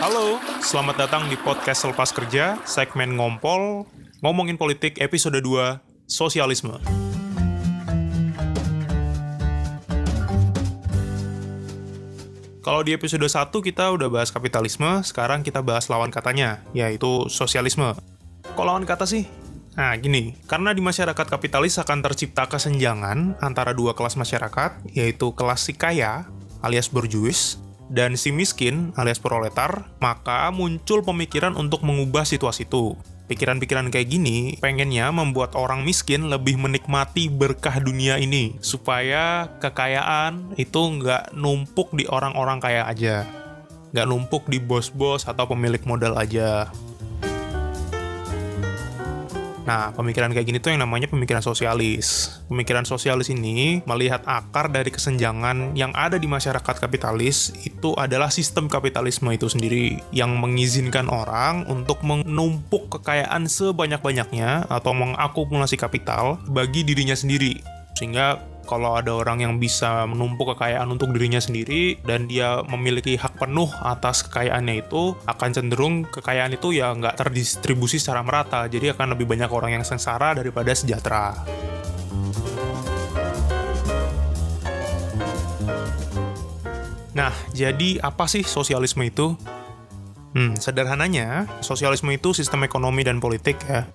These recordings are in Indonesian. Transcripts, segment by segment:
Halo, selamat datang di podcast Selepas Kerja, segmen Ngompol, ngomongin politik episode 2, Sosialisme. Kalau di episode 1 kita udah bahas kapitalisme, sekarang kita bahas lawan katanya, yaitu sosialisme. Kok lawan kata sih? Nah, gini, karena di masyarakat kapitalis akan tercipta kesenjangan antara dua kelas masyarakat, yaitu kelas si kaya alias berjuis dan si miskin alias proletar, maka muncul pemikiran untuk mengubah situasi itu. Pikiran-pikiran kayak gini pengennya membuat orang miskin lebih menikmati berkah dunia ini, supaya kekayaan itu nggak numpuk di orang-orang kaya aja. Nggak numpuk di bos-bos atau pemilik modal aja. Nah, pemikiran kayak gini tuh yang namanya pemikiran sosialis. Pemikiran sosialis ini melihat akar dari kesenjangan yang ada di masyarakat kapitalis itu adalah sistem kapitalisme itu sendiri yang mengizinkan orang untuk menumpuk kekayaan sebanyak-banyaknya atau mengakumulasi kapital bagi dirinya sendiri. Sehingga kalau ada orang yang bisa menumpuk kekayaan untuk dirinya sendiri dan dia memiliki hak penuh atas kekayaannya itu akan cenderung kekayaan itu ya nggak terdistribusi secara merata. Jadi akan lebih banyak orang yang sengsara daripada sejahtera. Nah, jadi apa sih sosialisme itu? Hmm, sederhananya, sosialisme itu sistem ekonomi dan politik ya,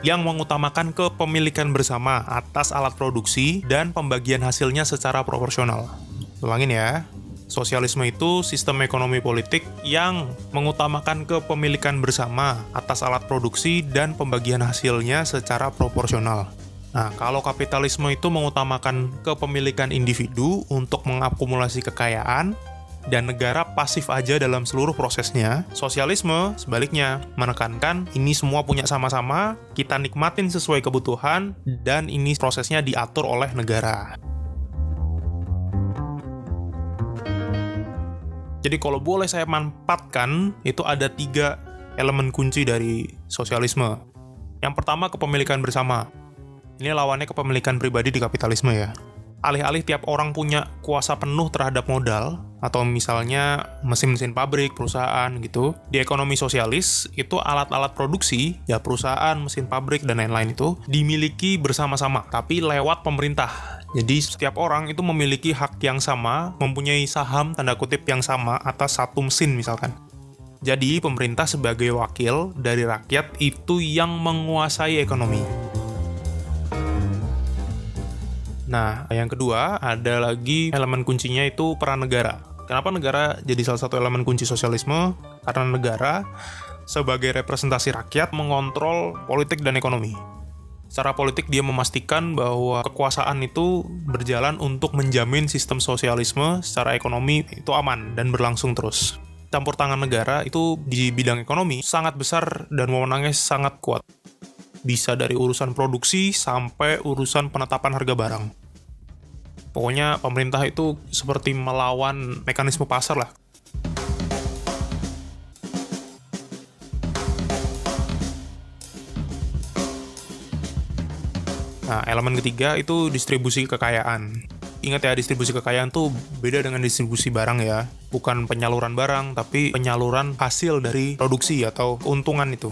yang mengutamakan kepemilikan bersama atas alat produksi dan pembagian hasilnya secara proporsional. Ulangin ya, sosialisme itu sistem ekonomi politik yang mengutamakan kepemilikan bersama atas alat produksi dan pembagian hasilnya secara proporsional. Nah, kalau kapitalisme itu mengutamakan kepemilikan individu untuk mengakumulasi kekayaan, dan negara pasif aja dalam seluruh prosesnya. Sosialisme sebaliknya menekankan ini semua punya sama-sama, kita nikmatin sesuai kebutuhan dan ini prosesnya diatur oleh negara. Jadi kalau boleh saya manfaatkan, itu ada tiga elemen kunci dari sosialisme. Yang pertama kepemilikan bersama. Ini lawannya kepemilikan pribadi di kapitalisme ya alih-alih tiap orang punya kuasa penuh terhadap modal atau misalnya mesin-mesin pabrik, perusahaan gitu. Di ekonomi sosialis itu alat-alat produksi, ya perusahaan, mesin pabrik dan lain-lain itu dimiliki bersama-sama, tapi lewat pemerintah. Jadi setiap orang itu memiliki hak yang sama, mempunyai saham tanda kutip yang sama atas satu mesin misalkan. Jadi pemerintah sebagai wakil dari rakyat itu yang menguasai ekonomi. Nah, yang kedua ada lagi elemen kuncinya itu peran negara. Kenapa negara jadi salah satu elemen kunci sosialisme? Karena negara sebagai representasi rakyat mengontrol politik dan ekonomi. Secara politik dia memastikan bahwa kekuasaan itu berjalan untuk menjamin sistem sosialisme secara ekonomi itu aman dan berlangsung terus. Campur tangan negara itu di bidang ekonomi sangat besar dan wewenangnya sangat kuat. Bisa dari urusan produksi sampai urusan penetapan harga barang. Pokoknya pemerintah itu seperti melawan mekanisme pasar lah. Nah, elemen ketiga itu distribusi kekayaan. Ingat ya, distribusi kekayaan tuh beda dengan distribusi barang ya. Bukan penyaluran barang, tapi penyaluran hasil dari produksi atau keuntungan itu.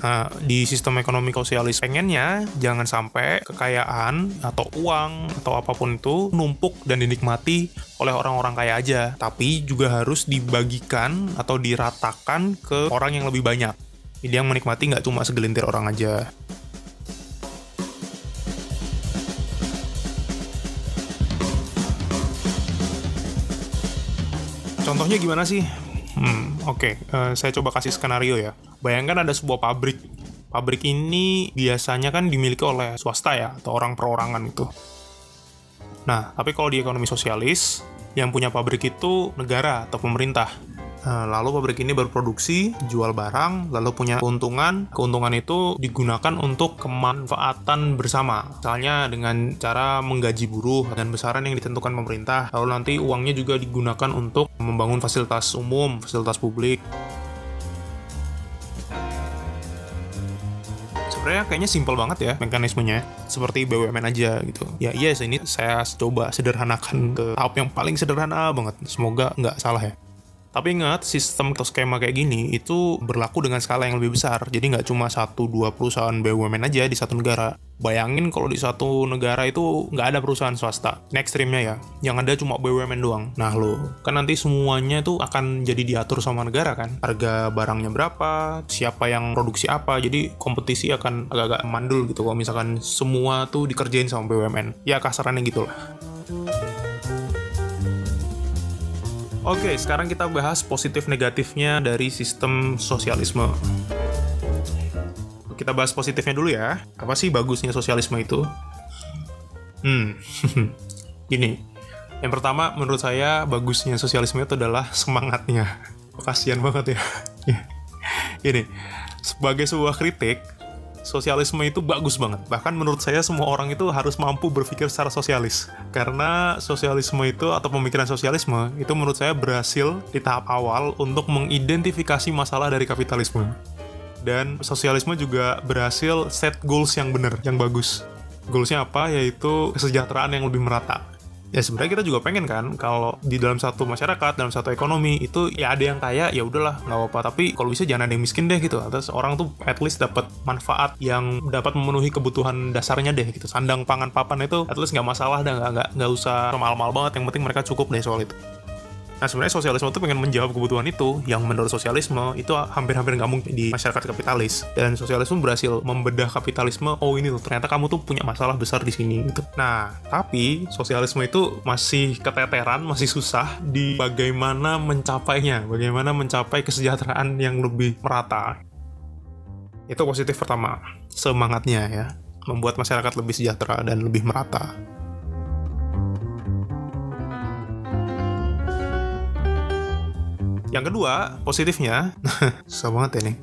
Nah, di sistem ekonomi sosialis pengennya jangan sampai kekayaan atau uang atau apa pun itu numpuk dan dinikmati oleh orang-orang kaya aja, tapi juga harus dibagikan atau diratakan ke orang yang lebih banyak. Jadi yang menikmati nggak cuma segelintir orang aja. Contohnya gimana sih? Hmm, oke. Okay. Uh, eh, saya coba kasih skenario ya. Bayangkan ada sebuah pabrik. Pabrik ini biasanya kan dimiliki oleh swasta ya, atau orang perorangan itu. Nah, tapi kalau di ekonomi sosialis, yang punya pabrik itu negara atau pemerintah. Nah, lalu pabrik ini berproduksi, jual barang, lalu punya keuntungan. Keuntungan itu digunakan untuk kemanfaatan bersama. Misalnya dengan cara menggaji buruh dan besaran yang ditentukan pemerintah. Lalu nanti uangnya juga digunakan untuk membangun fasilitas umum, fasilitas publik. sebenarnya kayaknya simpel banget ya mekanismenya seperti BUMN aja gitu ya yes ini saya coba sederhanakan ke tahap yang paling sederhana banget semoga nggak salah ya Tapi ingat, sistem atau skema kayak gini itu berlaku dengan skala yang lebih besar. Jadi nggak cuma satu dua perusahaan BUMN aja di satu negara. Bayangin kalau di satu negara itu nggak ada perusahaan swasta. Ini ekstrimnya ya. Yang ada cuma BUMN doang. Nah lo, kan nanti semuanya itu akan jadi diatur sama negara kan. Harga barangnya berapa, siapa yang produksi apa. Jadi kompetisi akan agak-agak mandul gitu kalau misalkan semua tuh dikerjain sama BUMN. Ya kasarannya gitu lah. Oke, sekarang kita bahas positif negatifnya dari sistem sosialisme. Kita bahas positifnya dulu ya. Apa sih bagusnya sosialisme itu? Hmm, gini. Yang pertama, menurut saya bagusnya sosialisme itu adalah semangatnya. Kasian banget ya. Gini, sebagai sebuah kritik, sosialisme itu bagus banget. Bahkan menurut saya semua orang itu harus mampu berpikir secara sosialis. Karena sosialisme itu atau pemikiran sosialisme itu menurut saya berhasil di tahap awal untuk mengidentifikasi masalah dari kapitalisme. Dan sosialisme juga berhasil set goals yang benar, yang bagus. Goalsnya apa? Yaitu kesejahteraan yang lebih merata ya sebenarnya kita juga pengen kan kalau di dalam satu masyarakat dalam satu ekonomi itu ya ada yang kaya ya udahlah nggak apa-apa. Tapi kalau bisa jangan ada yang miskin deh gitu. Terus orang tuh at least dapat manfaat yang dapat memenuhi kebutuhan dasarnya deh gitu. Sandang pangan papan itu at least nggak masalah dah nggak nggak usah mahal-mahal banget. Yang penting mereka cukup deh soal itu Nah sebenarnya sosialisme itu pengen menjawab kebutuhan itu yang menurut sosialisme itu hampir-hampir nggak mungkin di masyarakat kapitalis dan sosialisme berhasil membedah kapitalisme oh ini loh ternyata kamu tuh punya masalah besar di sini gitu. Nah tapi sosialisme itu masih keteteran masih susah di bagaimana mencapainya bagaimana mencapai kesejahteraan yang lebih merata. Itu positif pertama semangatnya ya membuat masyarakat lebih sejahtera dan lebih merata. Yang kedua, positifnya, susah banget nih.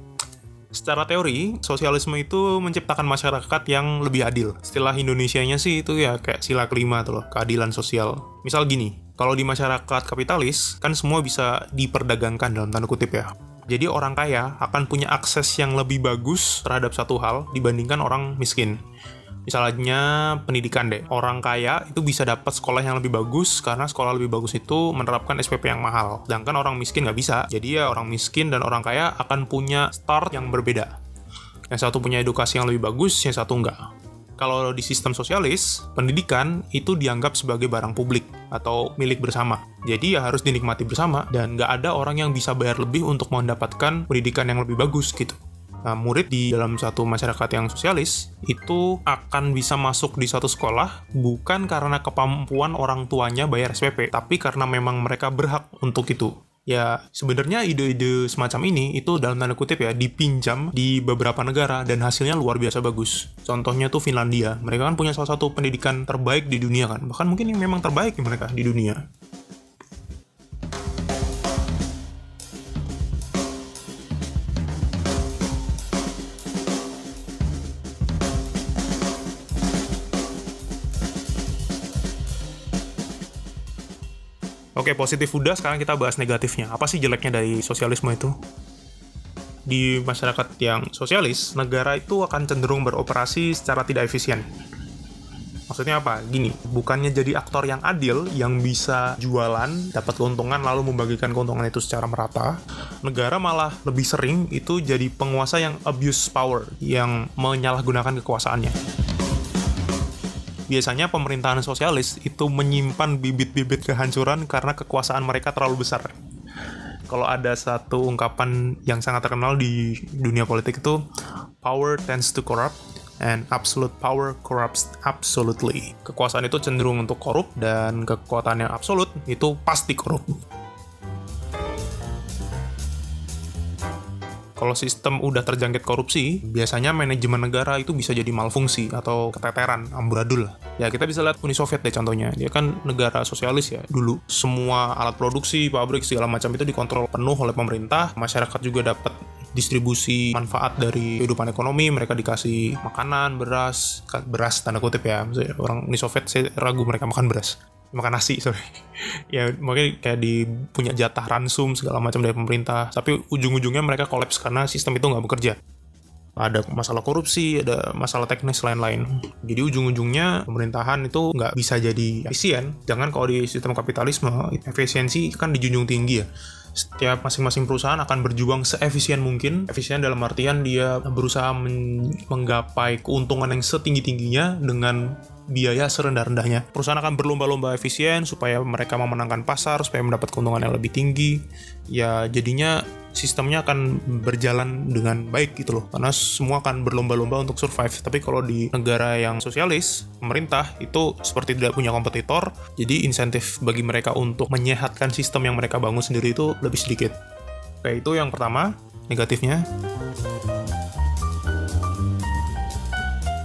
Secara teori, sosialisme itu menciptakan masyarakat yang lebih adil. Istilah Indonesia-nya sih itu ya kayak sila kelima tuh loh, keadilan sosial. Misal gini, kalau di masyarakat kapitalis, kan semua bisa diperdagangkan dalam tanda kutip ya. Jadi orang kaya akan punya akses yang lebih bagus terhadap satu hal dibandingkan orang miskin. Misalnya pendidikan deh, orang kaya itu bisa dapat sekolah yang lebih bagus karena sekolah lebih bagus itu menerapkan SPP yang mahal. Sedangkan orang miskin nggak bisa. Jadi ya orang miskin dan orang kaya akan punya start yang berbeda. Yang satu punya edukasi yang lebih bagus, yang satu enggak. Kalau di sistem sosialis, pendidikan itu dianggap sebagai barang publik atau milik bersama. Jadi ya harus dinikmati bersama dan nggak ada orang yang bisa bayar lebih untuk mendapatkan pendidikan yang lebih bagus gitu. Nah, murid di dalam satu masyarakat yang sosialis itu akan bisa masuk di satu sekolah bukan karena kemampuan orang tuanya bayar SPP, tapi karena memang mereka berhak untuk itu. Ya, sebenarnya ide-ide semacam ini itu dalam tanda kutip ya dipinjam di beberapa negara dan hasilnya luar biasa bagus. Contohnya tuh Finlandia. Mereka kan punya salah satu pendidikan terbaik di dunia kan. Bahkan mungkin yang memang terbaik mereka di dunia. Oke, positif udah, sekarang kita bahas negatifnya. Apa sih jeleknya dari sosialisme itu? Di masyarakat yang sosialis, negara itu akan cenderung beroperasi secara tidak efisien. Maksudnya apa? Gini, bukannya jadi aktor yang adil, yang bisa jualan, dapat keuntungan, lalu membagikan keuntungan itu secara merata, negara malah lebih sering itu jadi penguasa yang abuse power, yang menyalahgunakan kekuasaannya biasanya pemerintahan sosialis itu menyimpan bibit-bibit kehancuran karena kekuasaan mereka terlalu besar. Kalau ada satu ungkapan yang sangat terkenal di dunia politik itu power tends to corrupt and absolute power corrupts absolutely. Kekuasaan itu cenderung untuk korup dan kekuatan yang absolut itu pasti korup. Kalau sistem udah terjangkit korupsi, biasanya manajemen negara itu bisa jadi malfungsi atau keteteran, amburadul. Ya kita bisa lihat Uni Soviet deh contohnya. Dia kan negara sosialis ya dulu. Semua alat produksi, pabrik segala macam itu dikontrol penuh oleh pemerintah. Masyarakat juga dapat distribusi manfaat dari kehidupan ekonomi mereka dikasih makanan beras beras tanda kutip ya orang Uni Soviet saya ragu mereka makan beras makan nasi sorry ya mungkin kayak di punya jatah ransum segala macam dari pemerintah tapi ujung-ujungnya mereka kolaps karena sistem itu nggak bekerja ada masalah korupsi, ada masalah teknis lain-lain. Jadi ujung-ujungnya pemerintahan itu nggak bisa jadi efisien. Jangan kalau di sistem kapitalisme efisiensi kan dijunjung tinggi ya. Setiap masing-masing perusahaan akan berjuang seefisien mungkin. Efisien dalam artian dia berusaha men- menggapai keuntungan yang setinggi-tingginya dengan biaya serendah-rendahnya. Perusahaan akan berlomba-lomba efisien supaya mereka memenangkan pasar, supaya mendapat keuntungan yang lebih tinggi. Ya jadinya sistemnya akan berjalan dengan baik gitu loh. Karena semua akan berlomba-lomba untuk survive. Tapi kalau di negara yang sosialis, pemerintah itu seperti tidak punya kompetitor, jadi insentif bagi mereka untuk menyehatkan sistem yang mereka bangun sendiri itu lebih sedikit. Oke, itu yang pertama, negatifnya.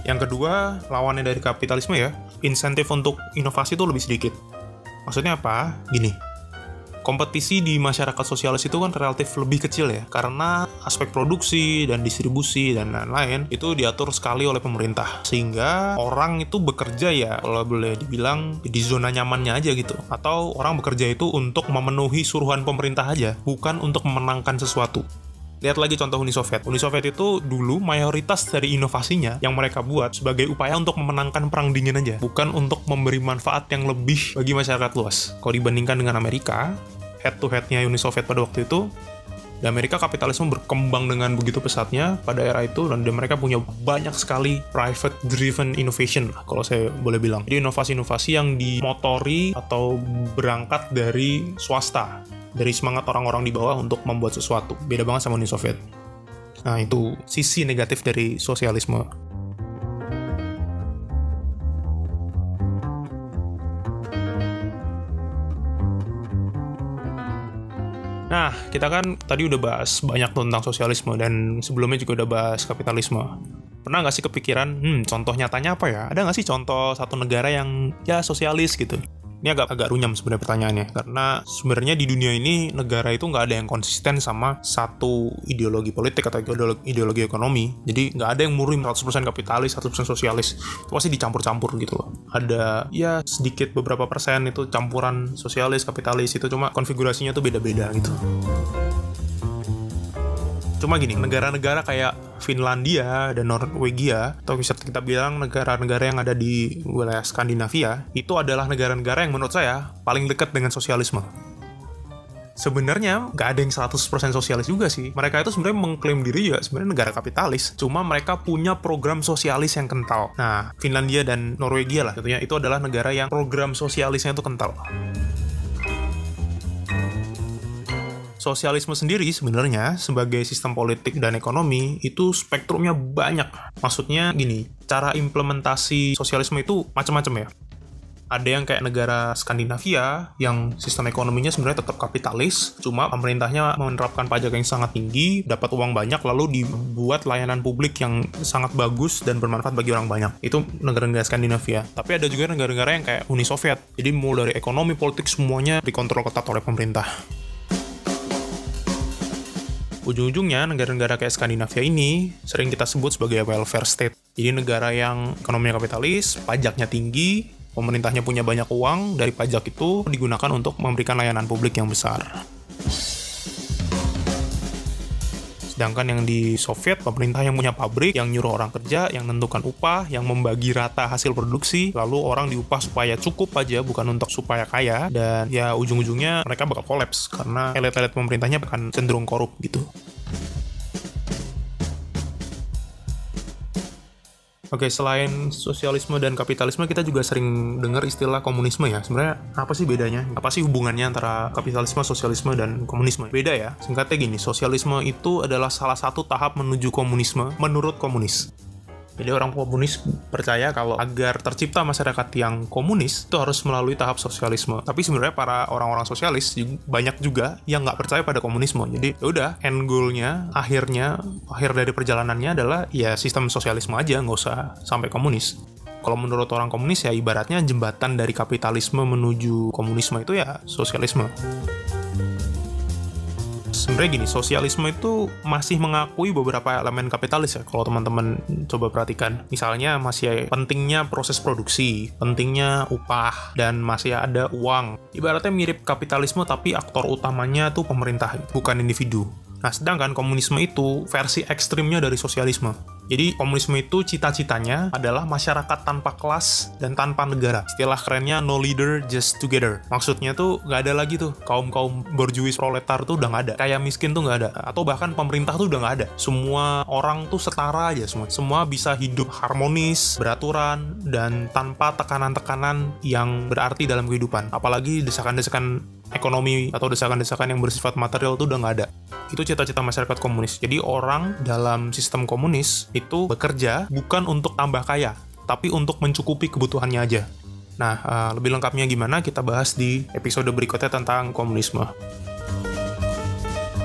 Yang kedua, lawannya dari kapitalisme ya, insentif untuk inovasi itu lebih sedikit. Maksudnya apa? Gini, kompetisi di masyarakat sosialis itu kan relatif lebih kecil ya, karena aspek produksi dan distribusi dan lain-lain itu diatur sekali oleh pemerintah. Sehingga orang itu bekerja ya, kalau boleh dibilang di zona nyamannya aja gitu. Atau orang bekerja itu untuk memenuhi suruhan pemerintah aja, bukan untuk memenangkan sesuatu. Lihat lagi contoh Uni Soviet. Uni Soviet itu dulu mayoritas dari inovasinya yang mereka buat sebagai upaya untuk memenangkan perang dingin aja, bukan untuk memberi manfaat yang lebih bagi masyarakat luas. Kalau dibandingkan dengan Amerika, head to headnya Uni Soviet pada waktu itu, di Amerika kapitalisme berkembang dengan begitu pesatnya pada era itu dan mereka punya banyak sekali private driven innovation lah kalau saya boleh bilang. Jadi inovasi-inovasi yang dimotori atau berangkat dari swasta dari semangat orang-orang di bawah untuk membuat sesuatu. Beda banget sama Uni Soviet. Nah, itu sisi negatif dari sosialisme. Nah, kita kan tadi udah bahas banyak tentang sosialisme dan sebelumnya juga udah bahas kapitalisme. Pernah nggak sih kepikiran, hmm, contoh nyatanya apa ya? Ada nggak sih contoh satu negara yang ya sosialis gitu? Ini agak agak runyam sebenarnya pertanyaannya karena sebenarnya di dunia ini negara itu nggak ada yang konsisten sama satu ideologi politik atau ideologi, ideologi ekonomi. Jadi nggak ada yang murni 100% kapitalis, 100% sosialis. Itu pasti dicampur-campur gitu loh. Ada ya sedikit beberapa persen itu campuran sosialis, kapitalis itu cuma konfigurasinya tuh beda-beda gitu. Cuma gini, negara-negara kayak Finlandia dan Norwegia, atau bisa kita bilang negara-negara yang ada di wilayah Skandinavia, itu adalah negara-negara yang menurut saya paling dekat dengan sosialisme. Sebenarnya nggak ada yang 100% sosialis juga sih. Mereka itu sebenarnya mengklaim diri ya sebenarnya negara kapitalis. Cuma mereka punya program sosialis yang kental. Nah, Finlandia dan Norwegia lah tentunya itu adalah negara yang program sosialisnya itu kental. Sosialisme sendiri sebenarnya sebagai sistem politik dan ekonomi itu spektrumnya banyak. Maksudnya gini, cara implementasi sosialisme itu macam-macam ya. Ada yang kayak negara Skandinavia yang sistem ekonominya sebenarnya tetap kapitalis, cuma pemerintahnya menerapkan pajak yang sangat tinggi, dapat uang banyak, lalu dibuat layanan publik yang sangat bagus dan bermanfaat bagi orang banyak. Itu negara-negara Skandinavia. Tapi ada juga negara-negara yang kayak Uni Soviet. Jadi mulai dari ekonomi, politik semuanya dikontrol ketat oleh pemerintah ujung-ujungnya negara-negara kayak Skandinavia ini sering kita sebut sebagai welfare state. Jadi negara yang ekonominya kapitalis, pajaknya tinggi, pemerintahnya punya banyak uang, dari pajak itu digunakan untuk memberikan layanan publik yang besar. Sedangkan yang di Soviet, pemerintah yang punya pabrik, yang nyuruh orang kerja, yang menentukan upah, yang membagi rata hasil produksi, lalu orang diupah supaya cukup aja, bukan untuk supaya kaya, dan ya ujung-ujungnya mereka bakal kolaps, karena elit-elit pemerintahnya akan cenderung korup gitu. Oke, selain sosialisme dan kapitalisme, kita juga sering dengar istilah komunisme ya. Sebenarnya apa sih bedanya? Apa sih hubungannya antara kapitalisme, sosialisme, dan komunisme? Beda ya. Singkatnya gini, sosialisme itu adalah salah satu tahap menuju komunisme menurut komunis. Jadi orang komunis percaya kalau agar tercipta masyarakat yang komunis itu harus melalui tahap sosialisme. Tapi sebenarnya para orang-orang sosialis banyak juga yang nggak percaya pada komunisme. Jadi ya udah end goalnya akhirnya akhir dari perjalanannya adalah ya sistem sosialisme aja nggak usah sampai komunis. Kalau menurut orang komunis ya ibaratnya jembatan dari kapitalisme menuju komunisme itu ya sosialisme sebenarnya gini, sosialisme itu masih mengakui beberapa elemen kapitalis ya, kalau teman-teman coba perhatikan. Misalnya masih pentingnya proses produksi, pentingnya upah, dan masih ada uang. Ibaratnya mirip kapitalisme tapi aktor utamanya tuh pemerintah, bukan individu. Nah, sedangkan komunisme itu versi ekstrimnya dari sosialisme. Jadi komunisme itu cita-citanya adalah masyarakat tanpa kelas dan tanpa negara. Istilah kerennya no leader just together. Maksudnya tuh nggak ada lagi tuh kaum-kaum berjuis proletar tuh udah nggak ada. Kayak miskin tuh nggak ada. Atau bahkan pemerintah tuh udah nggak ada. Semua orang tuh setara aja semua. Semua bisa hidup harmonis, beraturan, dan tanpa tekanan-tekanan yang berarti dalam kehidupan. Apalagi desakan-desakan ekonomi atau desakan-desakan yang bersifat material itu udah nggak ada. Itu cita-cita masyarakat komunis. Jadi orang dalam sistem komunis itu bekerja bukan untuk tambah kaya, tapi untuk mencukupi kebutuhannya aja. Nah, uh, lebih lengkapnya gimana kita bahas di episode berikutnya tentang komunisme.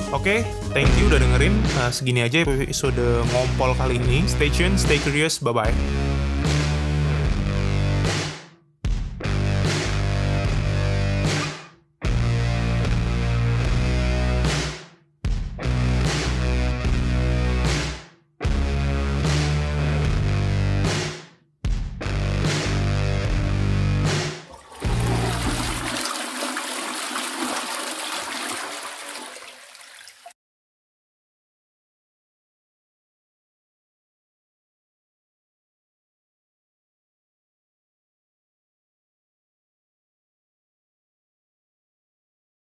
Oke, okay, thank you udah dengerin. Uh, segini aja episode ngompol kali ini. Stay tuned, stay curious, bye-bye.